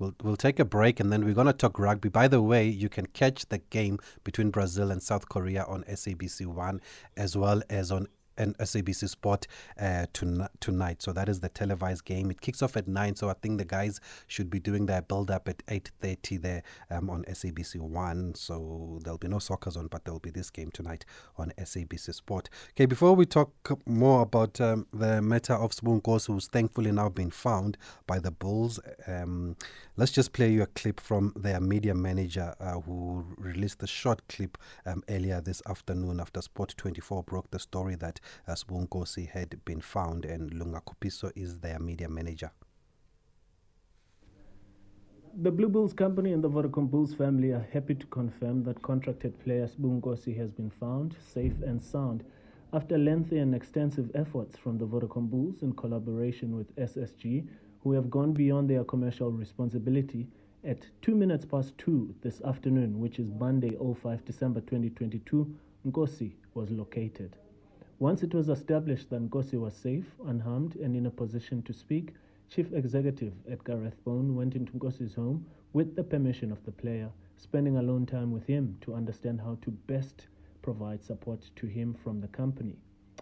We'll, we'll take a break and then we're going to talk rugby. By the way, you can catch the game between Brazil and South Korea on SABC One as well as on and SABC Sport uh, to, tonight. So that is the televised game. It kicks off at nine. So I think the guys should be doing their build up at eight thirty there um, on SABC One. So there'll be no soccer on, but there'll be this game tonight on SABC Sport. Okay, before we talk more about um, the matter of Sbu Nkosi, who's thankfully now been found by the Bulls, um, let's just play you a clip from their media manager uh, who released a short clip um, earlier this afternoon after Sport 24 broke the story that uh, Sbu Nkosi had been found, and Lunga Kupiso is their media manager. The Blue Bulls company and the Vodacom Bulls family are happy to confirm that contracted player Sbu Nkosi has been found safe and sound after lengthy and extensive efforts from the Vodacom Bulls in collaboration with SSG, who have gone beyond their commercial responsibility. At 2 minutes past 2 this afternoon, which is Monday, 05 December 2022, Nkosi was located. Once it was established that Nkosi was safe, unharmed, and in a position to speak, Chief Executive Edgar Rathbone went into Nkosi's home with the permission of the player, spending alone time with him to understand how to best provide support to him from the company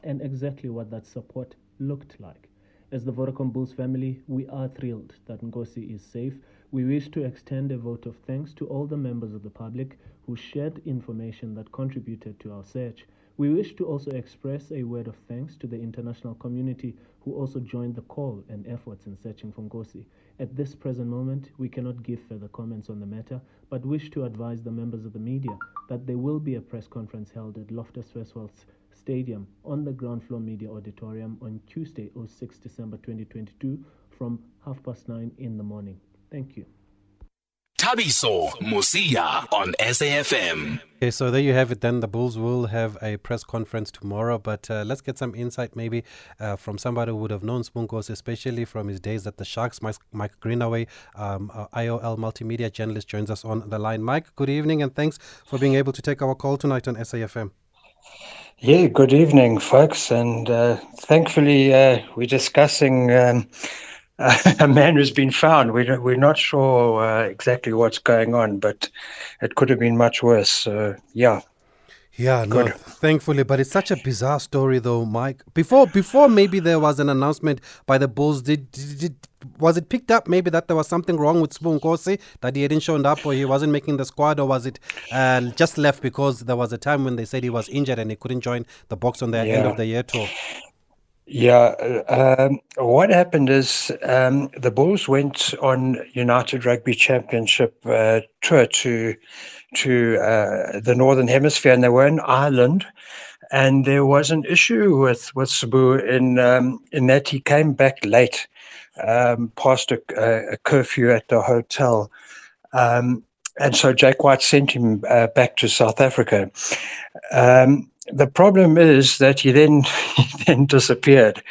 and exactly what that support looked like. As the Vodacom Bulls family, we are thrilled that Nkosi is safe. We wish to extend a vote of thanks to all the members of the public who shared information that contributed to our search. We wish to also express a word of thanks to the international community who also joined the call and efforts in searching for Nkosi. At this present moment, we cannot give further comments on the matter, but wish to advise the members of the media that there will be a press conference held at Loftus Versfeld Stadium on the ground floor media auditorium on Tuesday, 06 December 2022 from half past nine in the morning. Thank you. Thabiso Mosia on SAFM. Okay, so there you have it. Then the Bulls will have a press conference tomorrow. But uh, let's get some insight, maybe uh, from somebody who would have known Sbu Nkosi, especially from his days at the Sharks. Mike, Mike Greenaway, um, uh, IOL multimedia journalist, joins us on the line. Mike, good evening, and thanks for being able to take our call tonight on SAFM. Yeah, good evening, folks. And uh, thankfully, uh, we're discussing. Um, a man who's been found. We're, we're not sure uh, exactly what's going on, but it could have been much worse. So, yeah. Yeah, no, thankfully, but it's such a bizarre story, though, Mike. Before, before maybe there was an announcement by the Bulls. Did, did, did was it picked up maybe that there was something wrong with Sbu Nkosi that he hadn't shown up or he wasn't making the squad, or was it uh, just left because there was a time when they said he was injured and he couldn't join the box on the yeah. end of the year tour? Yeah, um, what happened is um, the Bulls went on United Rugby Championship uh, tour to to uh, the Northern Hemisphere, and they were in Ireland. And there was an issue with with Sbu in um, in that he came back late, um, past a, a, curfew at the hotel. Um, and so Jake White sent him uh, back to South Africa. The problem is that he then he then disappeared.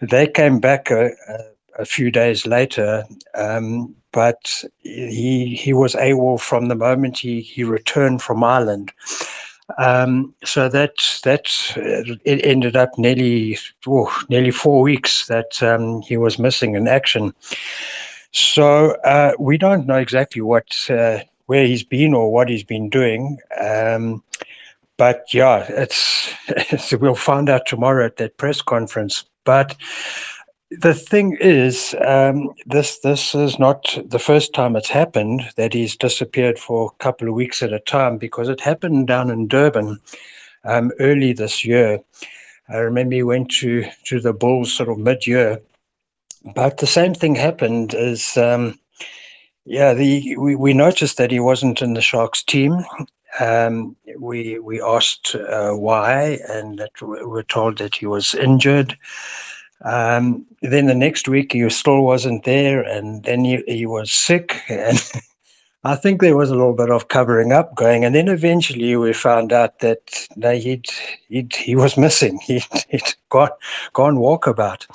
They came back a, a, a few days later, um, but he he was AWOL from the moment he he returned from Ireland. Um, so that that it ended up nearly oh, nearly four weeks that um, he was missing in action. So uh, we don't know exactly what uh, where he's been or what he's been doing. Um, but yeah, it's, it's, we'll find out tomorrow at that press conference. But the thing is, um, this this is not the first time it's happened that he's disappeared for a couple of weeks at a time because it happened down in Durban um, early this year. I remember he went to to the Bulls sort of mid year, but the same thing happened. Is um, yeah, the we, we noticed that he wasn't in the Sharks team, um, we we asked uh, why, and we were told that he was injured. Um, then the next week he still wasn't there, and then he, he was sick, and I think there was a little bit of covering up going. And then eventually we found out that no, he'd, he'd he was missing. He'd, he'd gone gone walkabout.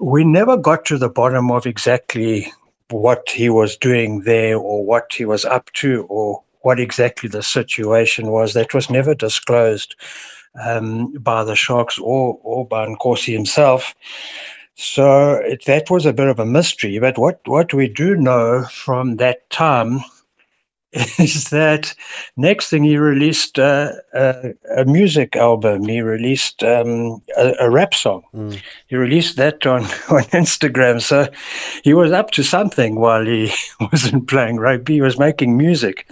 We never got to the bottom of exactly what he was doing there, or what he was up to, or what exactly the situation was. That was never disclosed um, by the Sharks or, or by Nkosi himself. So it, that was a bit of a mystery. But what, what we do know from that time is that next thing he released uh, a, a, music album. He released um, a, a, rap song. Mm. He released that on, on Instagram. So he was up to something while he wasn't playing rugby. He was making music.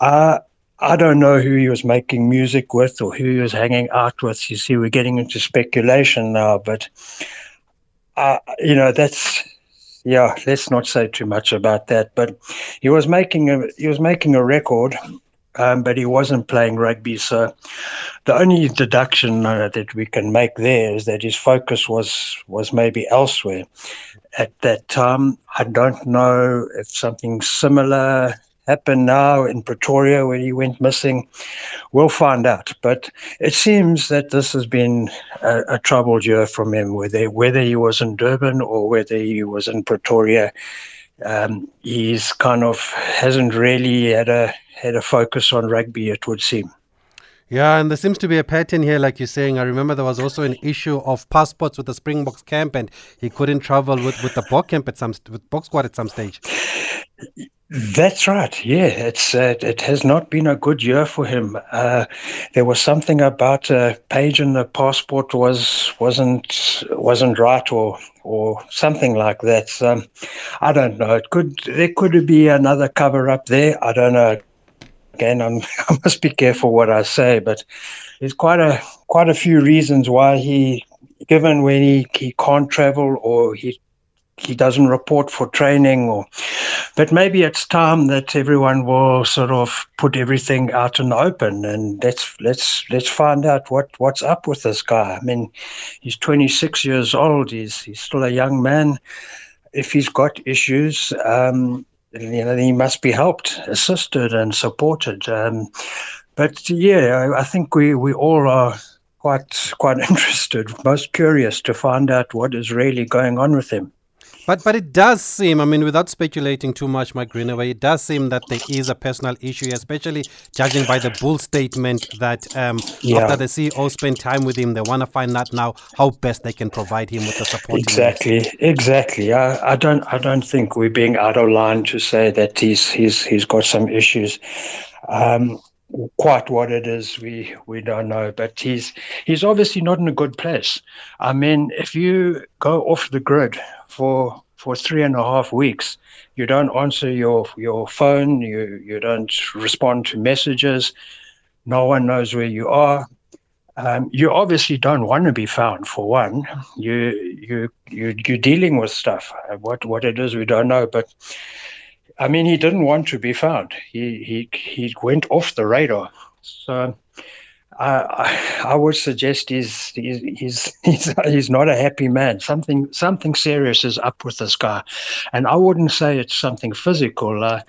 Uh, I don't know who he was making music with or who he was hanging out with. You see, we're getting into speculation now, but uh, you know that's yeah, let's not say too much about that. But he was making a he was making a record, um, but he wasn't playing rugby. So the only deduction uh, that we can make there is that his focus was was maybe elsewhere at that time. I don't know if something similar happened now in Pretoria when he went missing. We'll find out. But it seems that this has been a, a troubled year from him, whether whether he was in Durban or whether he was in Pretoria. Um, he's kind of hasn't really had a had a focus on rugby. It would seem. Yeah, and there seems to be a pattern here, like you're saying. I remember there was also an issue of passports with the Springboks camp, and he couldn't travel with, with the Bok camp at some with Bok squad at some stage. That's right. Yeah, it's uh, it has not been a good year for him. Uh, there was something about a page in the passport was wasn't wasn't right or or something like that. So, I don't know. It could there could be another cover up there. I don't know. Again, I'm, I must be careful what I say, but there's quite a quite a few reasons why he, given when he, he can't travel or he he doesn't report for training or but maybe it's time that everyone will sort of put everything out in the open and let's let's let's find out what what's up with this guy. I mean he's 26 years old. He's he's still a young man. If he's got issues um, you know he must be helped assisted and supported. Um, but yeah i think we we all are quite quite interested most curious to find out what is really going on with him but but it does seem, I mean, without speculating too much, Mike Greenaway, it does seem that there is a personal issue, especially judging by the Bull statement that um, yeah. after the CEO spent time with him, they want to find out now how best they can provide him with the support. Exactly, exactly. I, I don't I don't think we're being out of line to say that he's he's he's got some issues. Um, quite what it is we we don't know but he's he's obviously not in a good place. I mean if you go off the grid for for three and a half weeks you don't answer your your phone you you don't respond to messages no one knows where you are. Um, you obviously don't want to be found for one. You you you you're dealing with stuff. What what it is we don't know but I mean, he didn't want to be found. He he he went off the radar. So I I would suggest he's he's he's he's, he's not a happy man. Something something serious is up with this guy, and I wouldn't say it's something physical. Uh,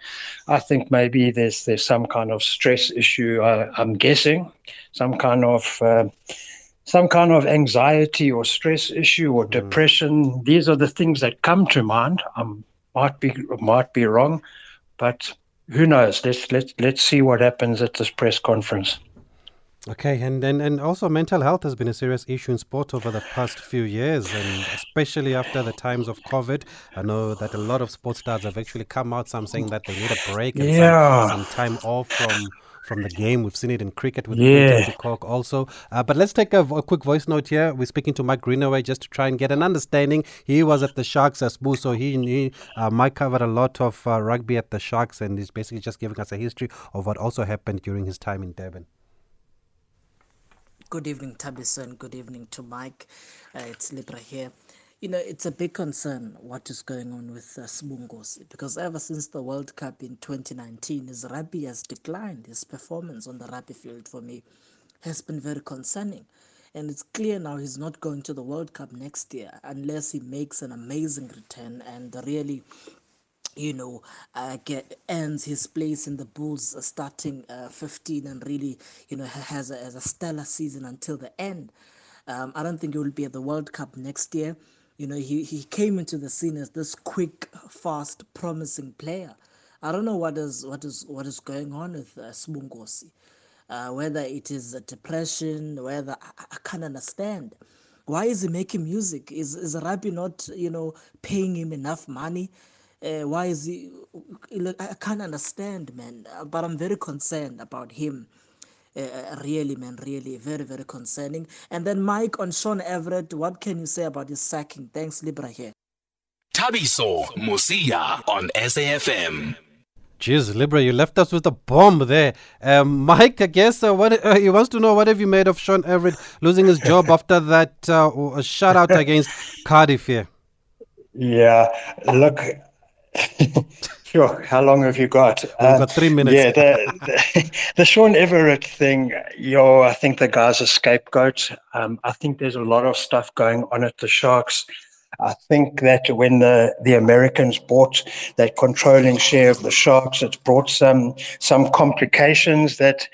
I think maybe there's there's some kind of stress issue. Uh, I'm guessing some kind of. Uh, some kind of anxiety or stress issue or mm. depression. These are the things that come to mind. I'm might be might be wrong, but who knows? Let's let's let's see what happens at this press conference. Okay, and, and and also mental health has been a serious issue in sport over the past few years, and especially after the times of COVID. I know that a lot of sports stars have actually come out, some saying that they need a break and yeah. some, some time off from from the game. We've seen it in cricket with yeah. Kock also. Uh, but let's take a, a, quick voice note here. We're speaking to Mike Greenaway just to try and get an understanding. He was at the Sharks as Boo, so he, he uh, Mike covered a lot of uh, rugby at the Sharks, and he's basically just giving us a history of what also happened during his time in Durban. Good evening, Tabison. Good evening to Mike. Uh, it's Libra here you know, it's a big concern what is going on with uh, Sibungosi because ever since the World Cup in 2019, his rugby has declined. His performance on the rugby field for me has been very concerning. And it's clear now he's not going to the World Cup next year unless he makes an amazing return and really you know, uh, get, ends his place in the Bulls starting uh, 15 and really, you know, has a, has a stellar season until the end. Um, I don't think he will be at the World Cup next year. You know, he, he came into the scene as this quick, fast, promising player. I don't know what is what is what is going on with uh, Uh, whether it is a depression, whether I, I can't understand. Why is he making music? Is is rugby not you know paying him enough money? Uh, why is he? I can't understand, man. But I'm very concerned about him. Uh, uh, really, man, really, very, very concerning. And then Mike on Sean Everitt, what can you say about his sacking? Thanks, Libra here. Thabiso Mosia on SAFM. Jeez, Libra, you left us with a bomb there. Um, Mike, I guess uh, what uh, he wants to know what have you made of Sean Everitt losing his job after that uh, shutout against Cardiff here? Yeah, look, sure. How long have you got? We've got uh, three minutes. Yeah, the, the, the, Sean Everitt thing, yo, I think the guy's a scapegoat. Um, I think there's a lot of stuff going on at the Sharks. I think that when the, the Americans bought that controlling share of the Sharks, it's brought some some complications that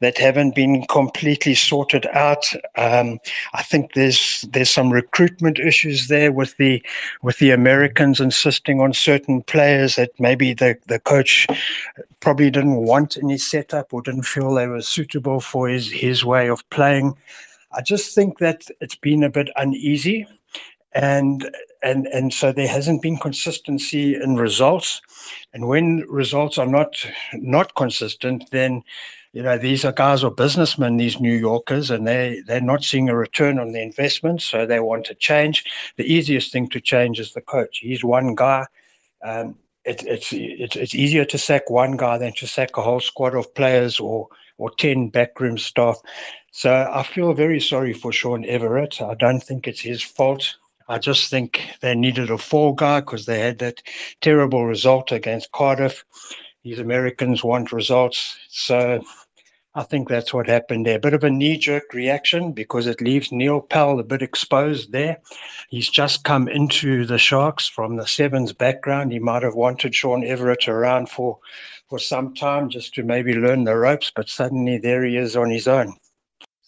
that haven't been completely sorted out. Um, I think there's there's some recruitment issues there with the with the Americans insisting on certain players that maybe the, the coach probably didn't want in his setup or didn't feel they were suitable for his his way of playing. I just think that it's been a bit uneasy and and and so there hasn't been consistency in results. And when results are not not consistent then you know these are guys or businessmen these new yorkers and they they're not seeing a return on the investment so they want to change. The easiest thing to change is the coach. He's one guy. Um, it, it's it's it's easier to sack one guy than to sack a whole squad of players or or 10 backroom staff. So I feel very sorry for Sean Everitt. I don't think it's his fault. I just think they needed a fall guy because they had that terrible result against Cardiff. These Americans want results. So I think that's what happened there. A bit of a knee jerk reaction because it leaves Neil Powell a bit exposed there. He's just come into the Sharks from the Sevens background. He might have wanted Sean Everitt around for, for some time just to maybe learn the ropes, but suddenly there he is on his own.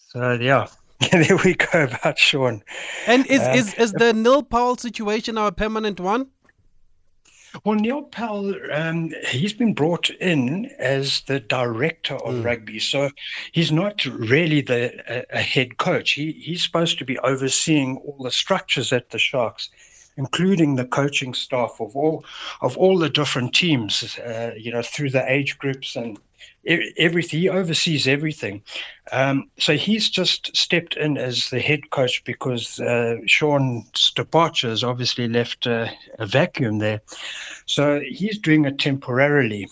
So, yeah, there we go about Sean. And is, uh, is, is the Neil Powell situation now a permanent one? Well, Neil Powell, um, he's been brought in as the director of mm. rugby, so he's not really the a, a head coach. He he's supposed to be overseeing all the structures at the Sharks, including the coaching staff of all of all the different teams. Uh, you know, through the age groups and everything. He oversees everything. Um, so he's just stepped in as the head coach because uh, Sean's departure has obviously left uh, a vacuum there. So he's doing it temporarily.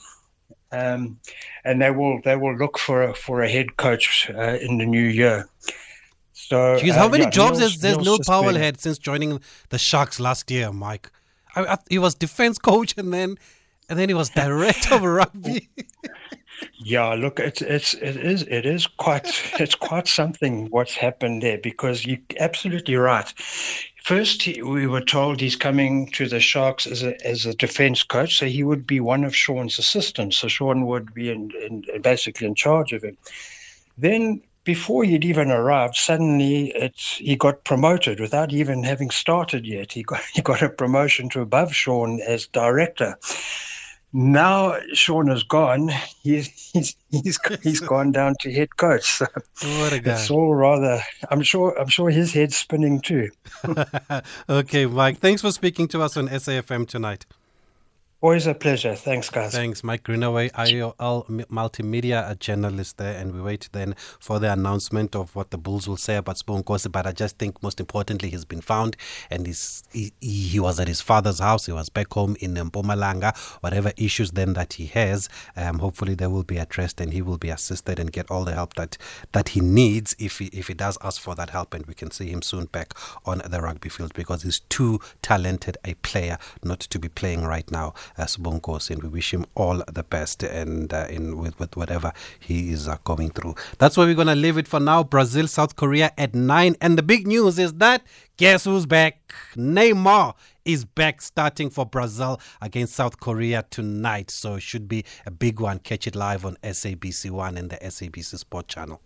Um, and they will they will look for a, for a head coach uh, in the new year. So, Jeez, how uh, many yeah, jobs Neil's, has, has Neil Powell been... had since joining the Sharks last year, Mike? I, I, he was defense coach and then and then he was director of rugby. Yeah, look, it's it's it is it is quite it's quite something what's happened there because you're absolutely right. First, he, we were told he's coming to the Sharks as a as a defense coach, so he would be one of Sean's assistants. So Sean would be in, in basically in charge of him. Then, before he'd even arrived, suddenly it's he got promoted without even having started yet. He got he got a promotion to above Sean as director now Sean is gone. He's he's he's he's gone down to head coach. So what a guy! It's all rather. I'm sure. I'm sure his head's spinning too. okay, Mike. Thanks for speaking to us on SAFM tonight. Always a pleasure. Thanks, guys. Thanks, Mike Greenaway, IOL multimedia a journalist there, and we wait then for the announcement of what the Bulls will say about Sbu Nkosi. But I just think most importantly, he's been found, and he's, he, he was at his father's house. He was back home in Mpumalanga. Whatever issues then that he has, um, hopefully they will be addressed, and he will be assisted and get all the help that that he needs if he, if he does ask for that help, and we can see him soon back on the rugby field because he's too talented a player not to be playing right now as Bonkos, and we wish him all the best and uh, in with, with whatever he is uh, going through. That's where we're going to leave it for now. Brazil, South Korea at 9. And the big news is that guess who's back? Neymar is back starting for Brazil against South Korea tonight. So it should be a big one. Catch it live on SABC1 and the SABC Sport channel.